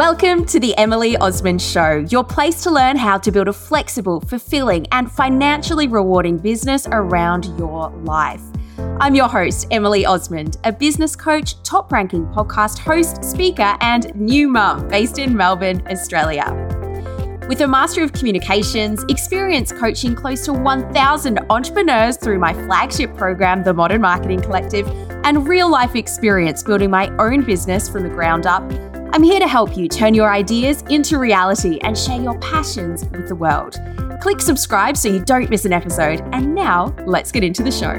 Welcome to the Emily Osmond Show, your place to learn how to build a flexible, fulfilling, and financially rewarding business around your life. I'm your host, Emily Osmond, a business coach, top ranking podcast host, speaker, and new mum based in Melbourne, Australia. With a Master of Communications, experience coaching close to 1,000 entrepreneurs through my flagship program, the Modern Marketing Collective, and real life experience building my own business from the ground up, I'm here to help you turn your ideas into reality and share your passions with the world. Click subscribe so you don't miss an episode. And now, let's get into the show.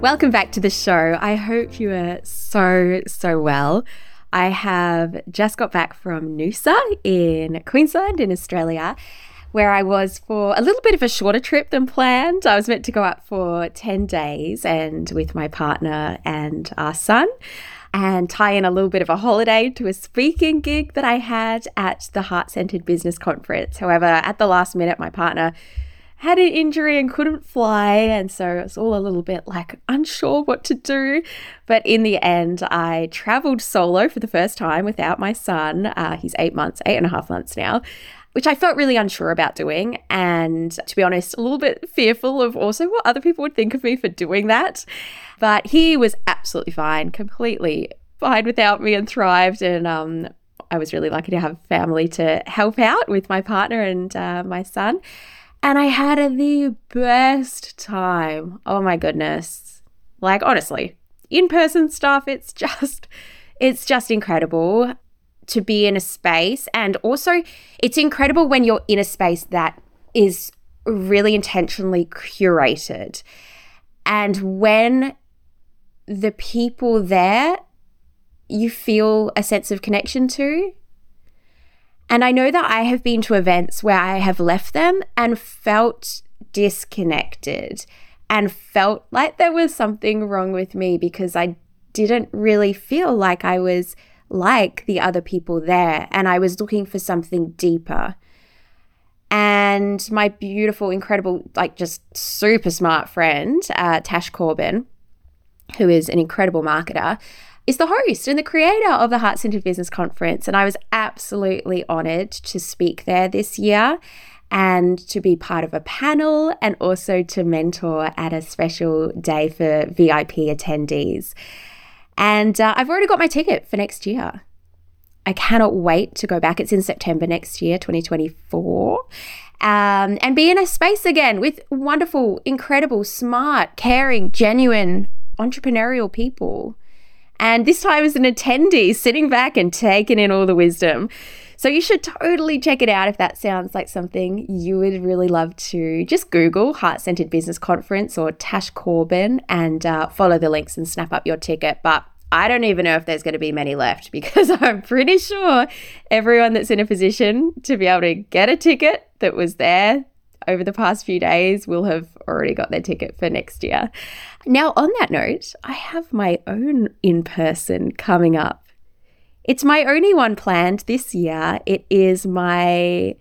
Welcome back to the show. I hope you are so, so well. I have just got back from Noosa in Queensland, in Australia, where I was for a little bit of a shorter trip than planned. I was meant to go out for 10 days and with my partner and our son and tie in a little bit of a holiday to a speaking gig that I had at the Heart Centered Business Conference. However, at the last minute, my partner had an injury and couldn't fly. And so it was all a little bit like unsure what to do. But in the end, I traveled solo for the first time without my son. Uh, he's eight months, eight and a half months now which I felt really unsure about doing. And to be honest, a little bit fearful of also what other people would think of me for doing that. But he was absolutely fine, completely fine without me and thrived. And um, I was really lucky to have family to help out with my partner and uh, my son. And I had the best time. Oh my goodness. Like, honestly, in person stuff, it's just. It's just incredible to be in a space. And also, it's incredible when you're in a space that is really intentionally curated. And when the people there you feel a sense of connection to. And I know that I have been to events where I have left them and felt disconnected and felt like there was something wrong with me because I didn't really feel like I was like the other people there. And I was looking for something deeper. And my beautiful, incredible, like just super smart friend, uh, Tash Corbin, who is an incredible marketer, is the host and the creator of the Heart Centered Business Conference. And I was absolutely honored to speak there this year and to be part of a panel and also to mentor at a special day for VIP attendees. And uh, I've already got my ticket for next year. I cannot wait to go back. It's in September next year, 2024. Um, and be in a space again with wonderful, incredible, smart, caring, genuine, entrepreneurial people. And this time as an attendee, sitting back and taking in all the wisdom. So you should totally check it out if that sounds like something you would really love to. Just Google Heart Centered Business Conference or Tash Corbin and uh, follow the links and snap up your ticket. But I don't even know if there's going to be many left because I'm pretty sure everyone that's in a position to be able to get a ticket that was there over the past few days will have already got their ticket for next year. Now, on that note, I have my own in person coming up it's my only one planned this year. It is my,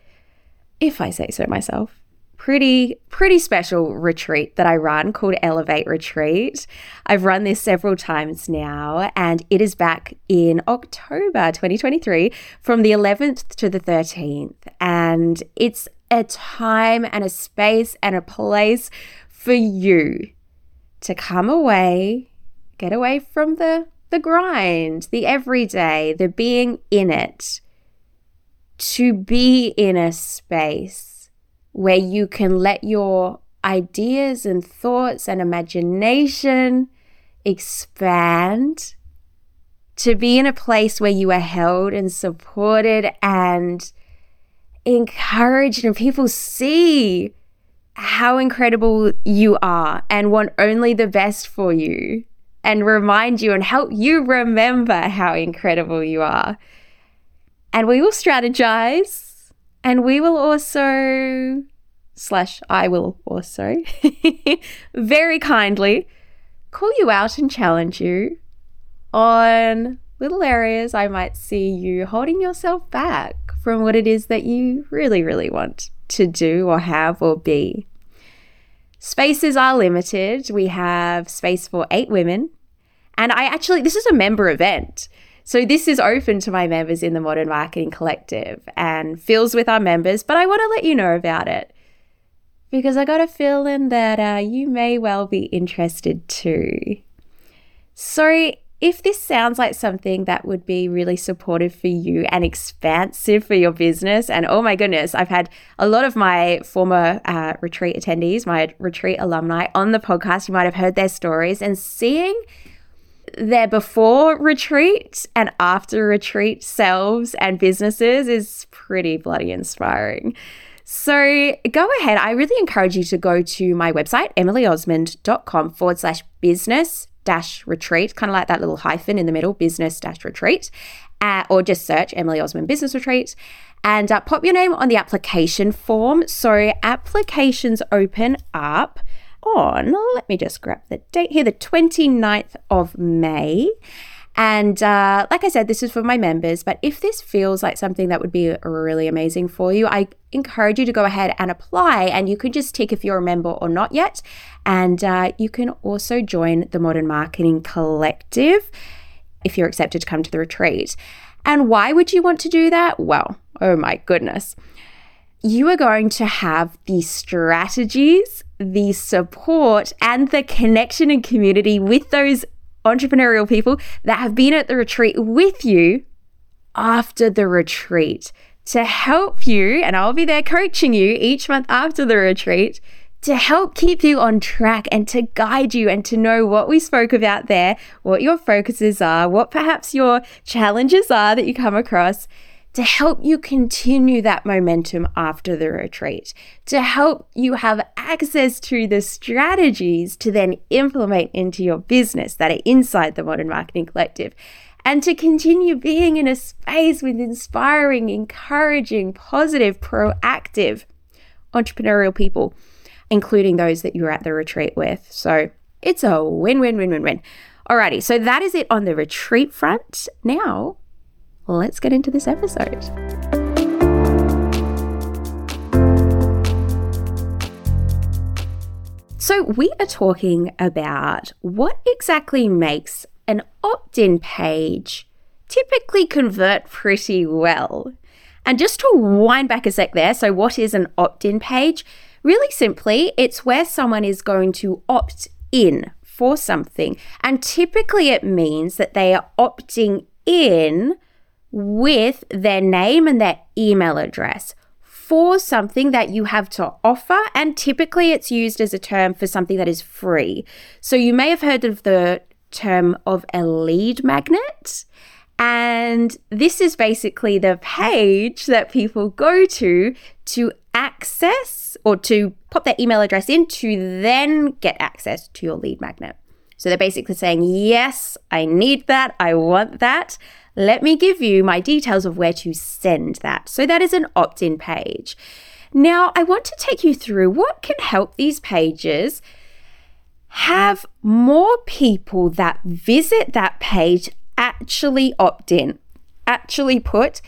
if I say so myself, pretty pretty special retreat that I run called Elevate Retreat. I've run this several times now and it is back in October 2023 from the 11th to the 13th and it's a time and a space and a place for you to come away, get away from the the grind, the everyday, the being in it, to be in a space where you can let your ideas and thoughts and imagination expand, to be in a place where you are held and supported and encouraged, and people see how incredible you are and want only the best for you and remind you and help you remember how incredible you are. And we will strategize and we will also, slash, I will also, very kindly call you out and challenge you on little areas I might see you holding yourself back from what it is that you really, really want to do or have or be. Spaces are limited. We have space for eight women. And I actually, this is a member event. So this is open to my members in the Modern Marketing Collective and fills with our members, but I want to let you know about it because I got a feeling that uh, you may well be interested too. So if this sounds like something that would be really supportive for you and expansive for your business, and oh my goodness, I've had a lot of my former uh, retreat attendees, my retreat alumni on the podcast. You might have heard their stories and seeing their before retreat and after retreat selves and businesses is pretty bloody inspiring. So go ahead. I really encourage you to go to my website, emilyosmond.com forward slash business dash retreat, kind of like that little hyphen in the middle, business dash retreat, uh, or just search Emily Osmond Business Retreat and uh, pop your name on the application form. So applications open up on, let me just grab the date here, the 29th of May. And uh, like I said, this is for my members, but if this feels like something that would be really amazing for you, I encourage you to go ahead and apply. And you can just tick if you're a member or not yet. And uh, you can also join the Modern Marketing Collective if you're accepted to come to the retreat. And why would you want to do that? Well, oh my goodness. You are going to have the strategies, the support, and the connection and community with those entrepreneurial people that have been at the retreat with you after the retreat to help you. And I'll be there coaching you each month after the retreat to help keep you on track and to guide you and to know what we spoke about there, what your focuses are, what perhaps your challenges are that you come across, to help you continue that momentum after the retreat, to help you have access to the strategies to then implement into your business that are inside the Modern Marketing Collective, and to continue being in a space with inspiring, encouraging, positive, proactive entrepreneurial people, including those that you were at the retreat with. So it's a win, win, win, win, win. Alrighty, so that is it on the retreat front. Now let's get into this episode. So, we are talking about what exactly makes an opt in page typically convert pretty well. And just to wind back a sec there, so what is an opt in page? Really simply, it's where someone is going to opt in for something. And typically, it means that they are opting in with their name and their email address for something that you have to offer. And typically it's used as a term for something that is free. So you may have heard of the term of a lead magnet. And this is basically the page that people go to to access or to pop their email address in to then get access to your lead magnet. So they're basically saying, Yes, I need that. I want that. Let me give you my details of where to send that. So that is an opt in page. Now, I want to take you through what can help these pages have more people that visit that page actually opt in, actually put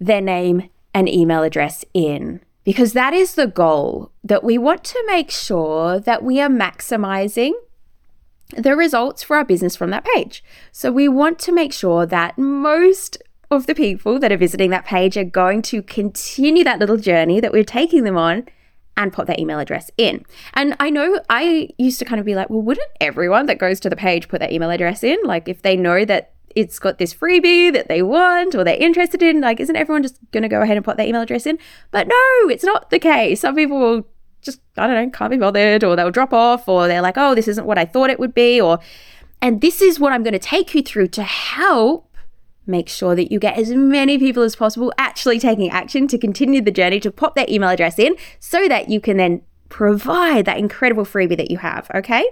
their name and email address in. Because that is the goal that we want to make sure that we are maximizing the results for our business from that page. So we want to make sure that most of the people that are visiting that page are going to continue that little journey that we're taking them on and put their email address in. And I know I used to kind of be like, well, wouldn't everyone that goes to the page put their email address in? Like if they know that it's got this freebie that they want or they're interested in, like isn't everyone just going to go ahead and put their email address in? But no, it's not the case. Some people will just, I don't know, can't be bothered, or they'll drop off, or they're like, oh, this isn't what I thought it would be, or, and this is what I'm going to take you through to help make sure that you get as many people as possible actually taking action to continue the journey to pop their email address in so that you can then provide that incredible freebie that you have. Okay.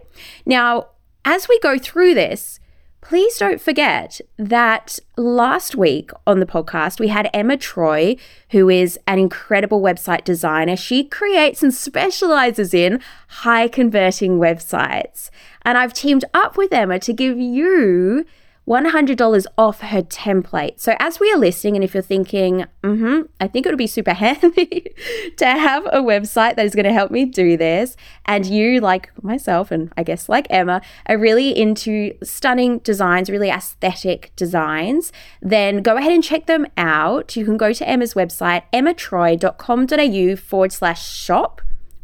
Now, as we go through this, Please don't forget that last week on the podcast, we had Emma Troy, who is an incredible website designer. She creates and specializes in high converting websites. And I've teamed up with Emma to give you $100 off her template. So, as we are listening, and if you're thinking, mm-hmm, I think it would be super handy to have a website that is going to help me do this, and you, like myself, and I guess like Emma, are really into stunning designs, really aesthetic designs, then go ahead and check them out. You can go to Emma's website, emmatroy.com.au forward slash shop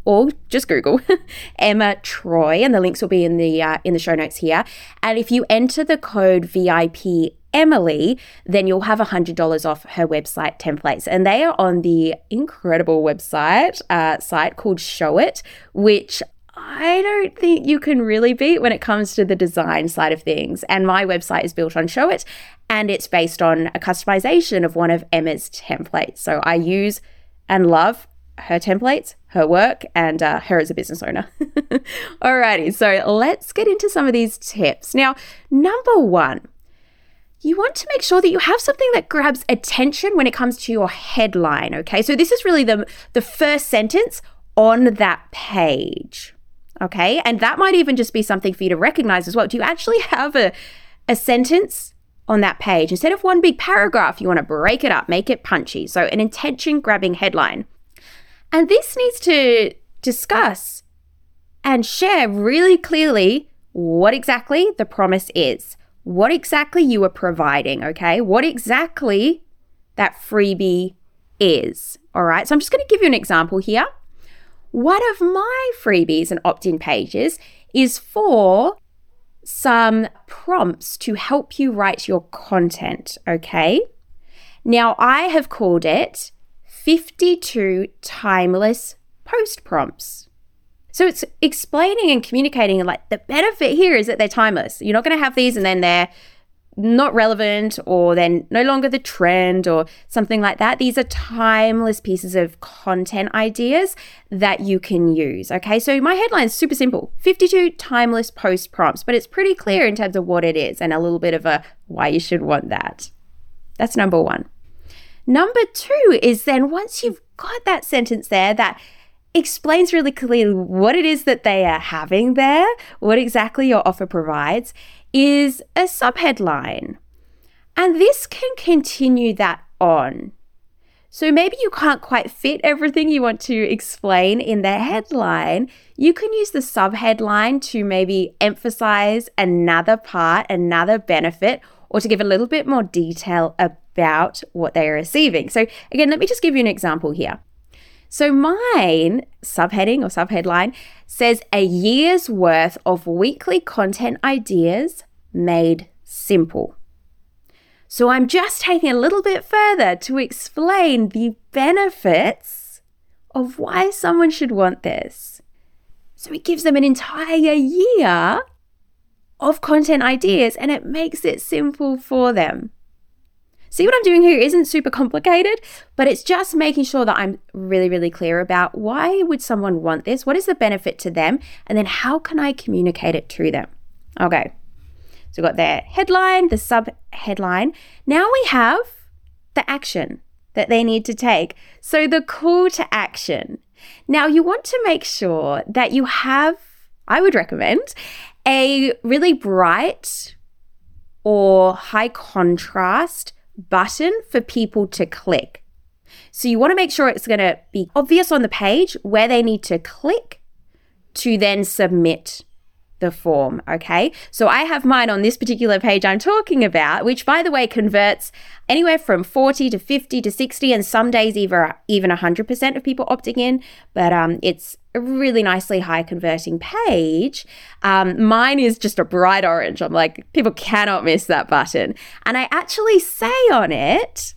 or just Google Emma Troy, and the links will be in the uh, in the show notes here. And if you enter the code VIP Emily, then you'll have $100 off her website templates. And they are on the incredible website uh, site called Showit, which I don't think you can really beat when it comes to the design side of things. And my website is built on Showit, and it's based on a customization of one of Emma's templates. So I use and love her templates, her work, and uh, her as a business owner. Alrighty, so let's get into some of these tips. Now, number one, you want to make sure that you have something that grabs attention when it comes to your headline. Okay, so this is really the, the first sentence on that page. Okay, and that might even just be something for you to recognize as well. Do you actually have a, a sentence on that page? Instead of one big paragraph, you want to break it up, make it punchy. So, an intention grabbing headline. And this needs to discuss and share really clearly what exactly the promise is, what exactly you are providing, okay? What exactly that freebie is. All right, so I'm just going to give you an example here. One of my freebies and opt in pages is for some prompts to help you write your content, okay? Now, I have called it 52 timeless post prompts. So it's explaining and communicating like the benefit here is that they're timeless. You're not going to have these and then they're not relevant or then no longer the trend or something like that. These are timeless pieces of content ideas that you can use. Okay, so my headline is super simple 52 timeless post prompts, but it's pretty clear in terms of what it is and a little bit of a why you should want that. That's number one. Number two is then once you've got that sentence there that explains really clearly what it is that they are having there, what exactly your offer provides, is a subheadline. And this can continue that on. So maybe you can't quite fit everything you want to explain in the headline. You can use the subheadline to maybe emphasize another part, another benefit, or to give a little bit more detail about what they are receiving. So, again, let me just give you an example here. So, mine subheading or subheadline says a year's worth of weekly content ideas made simple. So, I'm just taking a little bit further to explain the benefits of why someone should want this. So, it gives them an entire year of content ideas and it makes it simple for them. See what I'm doing here isn't super complicated, but it's just making sure that I'm really, really clear about why would someone want this? What is the benefit to them? And then how can I communicate it to them? Okay. So we've got their headline, the sub headline. Now we have the action that they need to take. So the call to action. Now you want to make sure that you have, I would recommend, a really bright or high contrast button for people to click. So you want to make sure it's going to be obvious on the page where they need to click to then submit the form. Okay. So I have mine on this particular page I'm talking about, which by the way converts anywhere from 40 to 50 to 60, and some days even, even 100% of people opting in. But um, it's a really nicely high converting page. Um, mine is just a bright orange. I'm like, people cannot miss that button. And I actually say on it,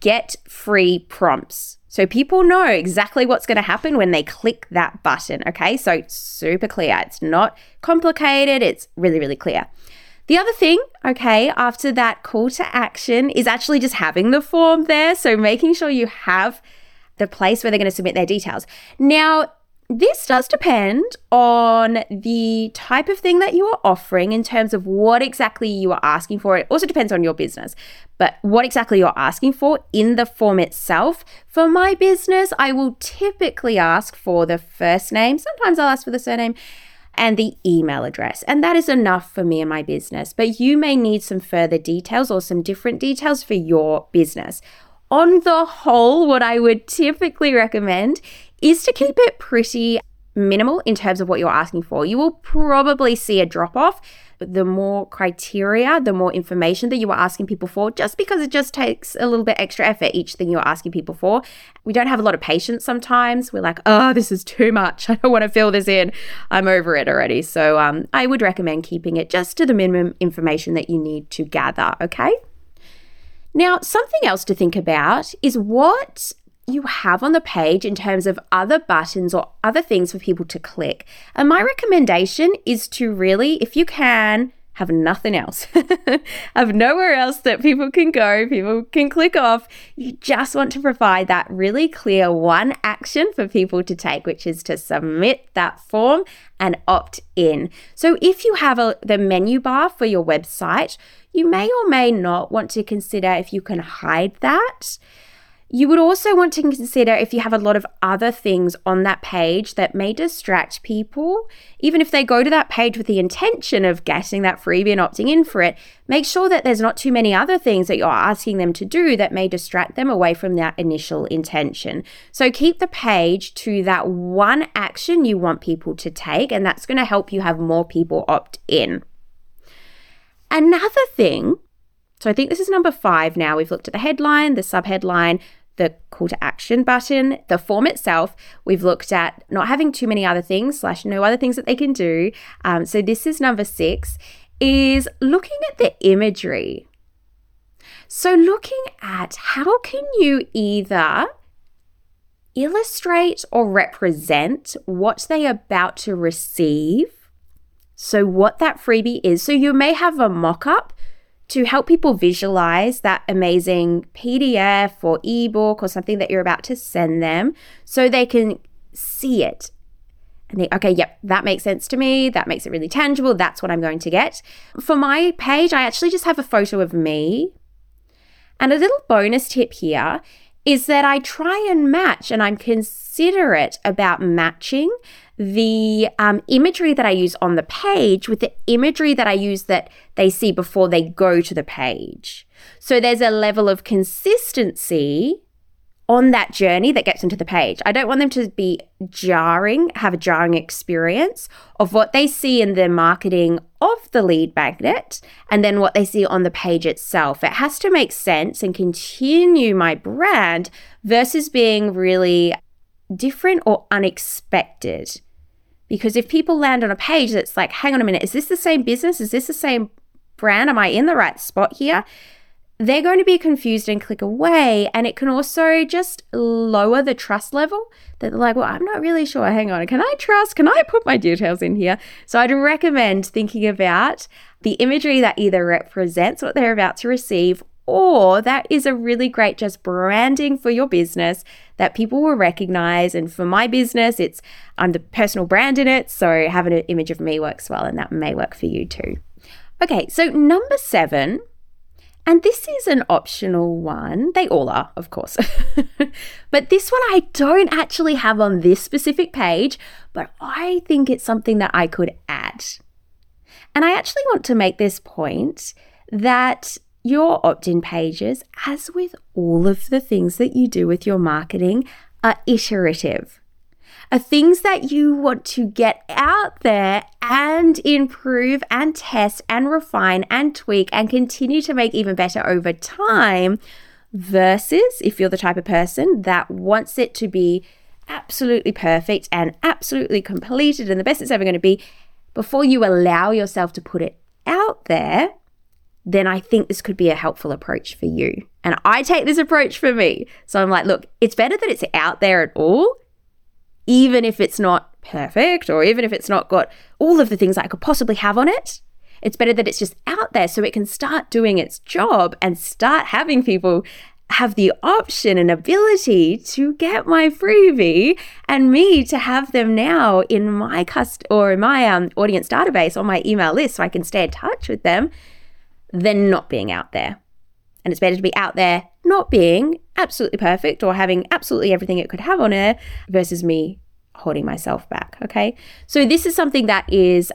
get free prompts. So people know exactly what's going to happen when they click that button. Okay, so super clear. It's not complicated, it's really, really clear. The other thing, okay, after that call to action is actually just having the form there. So making sure you have the place where they're going to submit their details. Now, this does depend on the type of thing that you are offering in terms of what exactly you are asking for. It also depends on your business, but what exactly you're asking for in the form itself. For my business, I will typically ask for the first name. Sometimes I'll ask for the surname. and the email address. And that is enough for me and my business. But you may need some further details or some different details for your business. On the whole, what I would typically recommend is to keep it pretty minimal in terms of what you're asking for. You will probably see a drop off the more criteria, the more information that you are asking people for, just because it just takes a little bit extra effort, each thing you're asking people for. We don't have a lot of patience sometimes. We're like, oh, this is too much. I don't want to fill this in. I'm over it already. So um, I would recommend keeping it just to the minimum information that you need to gather, okay? Now, something else to think about is what you have on the page in terms of other buttons or other things for people to click. And my recommendation is to really, if you can, have nothing else, have nowhere else that people can go, people can click off. You just want to provide that really clear one action for people to take, which is to submit that form and opt in. So if you have a, the menu bar for your website, you may or may not want to consider if you can hide that. You would also want to consider if you have a lot of other things on that page that may distract people. Even if they go to that page with the intention of getting that freebie and opting in for it, make sure that there's not too many other things that you're asking them to do that may distract them away from that initial intention. So keep the page to that one action you want people to take, and that's going to help you have more people opt in. Another thing so I think this is number five now. We've looked at the headline, the subheadline, the call to action button, the form itself. We've looked at not having too many other things, slash, no other things that they can do. Um, so this is number six, is looking at the imagery. So looking at how can you either illustrate or represent what they are about to receive. So, what that freebie is. So, you may have a mock up to help people visualize that amazing PDF or ebook or something that you're about to send them so they can see it and think, okay, yep, that makes sense to me. That makes it really tangible. That's what I'm going to get. For my page, I actually just have a photo of me. And a little bonus tip here is that I try and match and I'm considerate about matching the um, imagery that I use on the page with the imagery that I use that they see before they go to the page. So there's a level of consistency on that journey that gets into the page. I don't want them to be jarring, have a jarring experience of what they see in the marketing of the lead magnet and then what they see on the page itself. It has to make sense and continue my brand versus being really different or unexpected. Because if people land on a page that's like, hang on a minute, is this the same business? Is this the same brand? Am I in the right spot here? They're going to be confused and click away. And it can also just lower the trust level that they're like, well, I'm not really sure. Hang on, can I trust? Can I put my details in here? So I'd recommend thinking about the imagery that either represents what they're about to receive or that is a really great just branding for your business that people will recognize. And for my business, it's I'm the personal brand in it. So having an image of me works well, and that may work for you too. Okay, so number seven, and this is an optional one. They all are, of course. but this one I don't actually have on this specific page, but I think it's something that I could add. And I actually want to make this point that your opt in pages, as with all of the things that you do with your marketing, are iterative. Are things that you want to get out there and improve and test and refine and tweak and continue to make even better over time, versus if you're the type of person that wants it to be absolutely perfect and absolutely completed and the best it's ever going to be before you allow yourself to put it out there then I think this could be a helpful approach for you. And I take this approach for me. So I'm like, look, it's better that it's out there at all, even if it's not perfect or even if it's not got all of the things I could possibly have on it. It's better that it's just out there so it can start doing its job and start having people have the option and ability to get my freebie and me to have them now in my cust or in my um, audience database on my email list so I can stay in touch with them than not being out there. And it's better to be out there not being absolutely perfect or having absolutely everything it could have on air versus me holding myself back. Okay. So this is something that is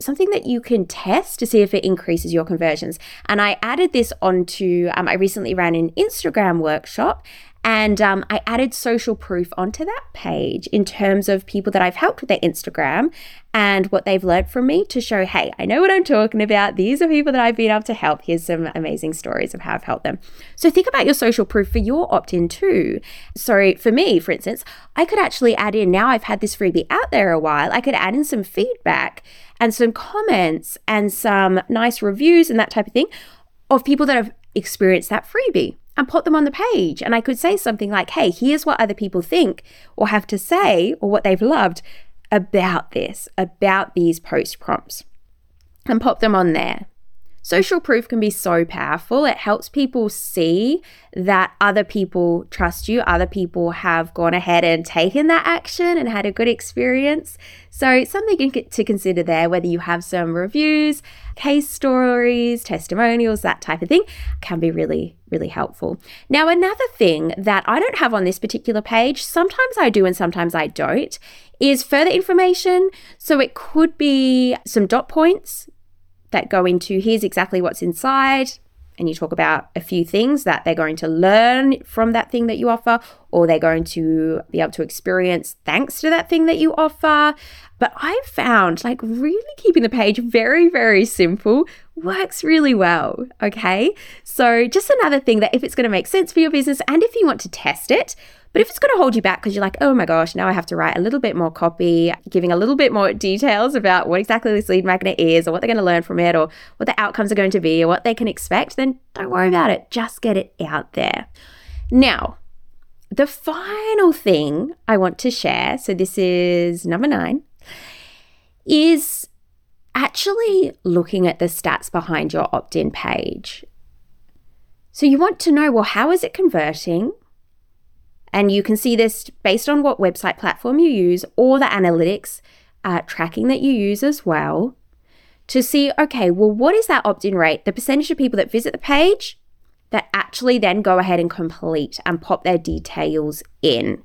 something that you can test to see if it increases your conversions. And I added this onto, um, I recently ran an Instagram workshop and um, I added social proof onto that page in terms of people that I've helped with their Instagram and what they've learned from me to show, hey, I know what I'm talking about. These are people that I've been able to help. Here's some amazing stories of how I've helped them. So think about your social proof for your opt in too. So for me, for instance, I could actually add in, now I've had this freebie out there a while, I could add in some feedback and some comments and some nice reviews and that type of thing of people that have experienced that freebie and put them on the page. And I could say something like, hey, here's what other people think or have to say or what they've loved about this, about these post prompts, and pop them on there. Social proof can be so powerful. It helps people see that other people trust you, other people have gone ahead and taken that action and had a good experience. So, something to consider there, whether you have some reviews, case stories, testimonials, that type of thing, can be really, really helpful. Now, another thing that I don't have on this particular page, sometimes I do and sometimes I don't, is further information. So, it could be some dot points that go into here's exactly what's inside, and you talk about a few things that they're going to learn from that thing that you offer, or they're going to be able to experience thanks to that thing that you offer. But I've found like really keeping the page very, very simple works really well. Okay. So, just another thing that if it's going to make sense for your business and if you want to test it, but if it's going to hold you back because you're like, oh my gosh, now I have to write a little bit more copy, giving a little bit more details about what exactly this lead magnet is or what they're going to learn from it or what the outcomes are going to be or what they can expect, then don't worry about it. Just get it out there. Now, the final thing I want to share, so this is number nine, is actually looking at the stats behind your opt in page. So you want to know well, how is it converting? And you can see this based on what website platform you use or the analytics uh, tracking that you use as well to see, okay, well, what is that opt in rate? The percentage of people that visit the page that actually then go ahead and complete and pop their details in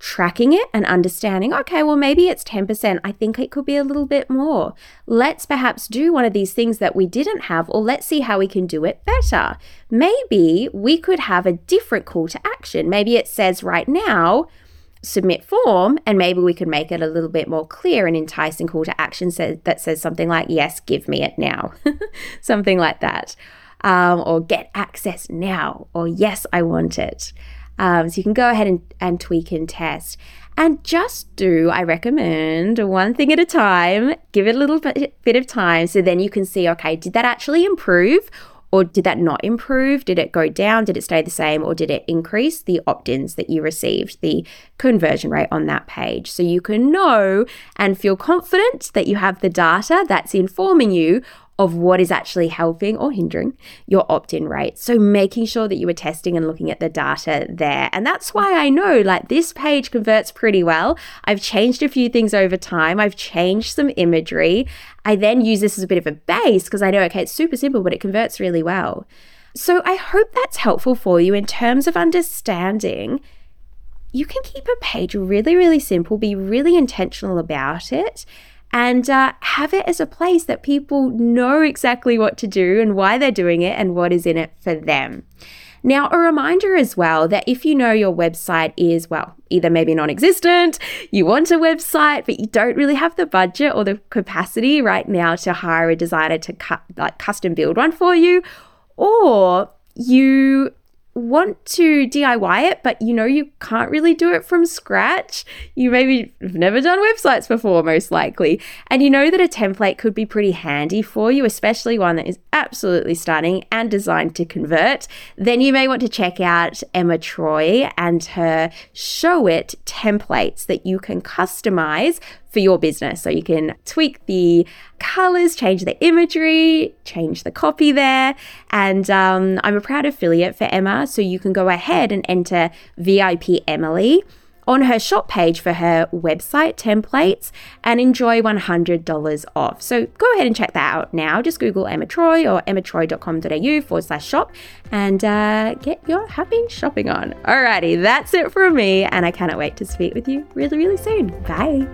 tracking it and understanding, okay, well, maybe it's 10%. I think it could be a little bit more. Let's perhaps do one of these things that we didn't have, or let's see how we can do it better. Maybe we could have a different call to action. Maybe it says right now, submit form, and maybe we could make it a little bit more clear and enticing call to action that says something like, yes, give me it now, something like that. Um, or get access now, or yes, I want it. Um, so you can go ahead and, and tweak and test. And just do, I recommend, one thing at a time. Give it a little bit, bit of time so then you can see okay, did that actually improve? Or did that not improve? Did it go down? Did it stay the same? Or did it increase the opt ins that you received, the conversion rate on that page? So you can know and feel confident that you have the data that's informing you of what is actually helping or hindering your opt in rate. So, making sure that you are testing and looking at the data there. And that's why I know like this page converts pretty well. I've changed a few things over time, I've changed some imagery. I then use this as a bit of a base because I know, okay, it's super simple, but it converts really well. So, I hope that's helpful for you in terms of understanding you can keep a page really, really simple, be really intentional about it, and uh, have it as a place that people know exactly what to do and why they're doing it and what is in it for them. Now, a reminder as well that if you know your website is, well, either maybe non existent, you want a website, but you don't really have the budget or the capacity right now to hire a designer to like custom build one for you, or you want to DIY it, but you know you can't really do it from scratch. You maybe have never done websites before, most likely. And you know that a template could be pretty handy for you, especially one that is absolutely stunning and designed to convert. Then you may want to check out Emma Troy and her Showit templates that you can customize for your business. So you can tweak the colors, change the imagery, change the copy there. And um, I'm a proud affiliate for Emma. So you can go ahead and enter VIP Emily on her shop page for her website templates and enjoy $100 off. So go ahead and check that out now. Just Google Emma Troy or emmatroy.com.au forward slash shop and uh, get your happy shopping on. Alrighty, that's it from me, and I cannot wait to speak with you really, really soon. Bye.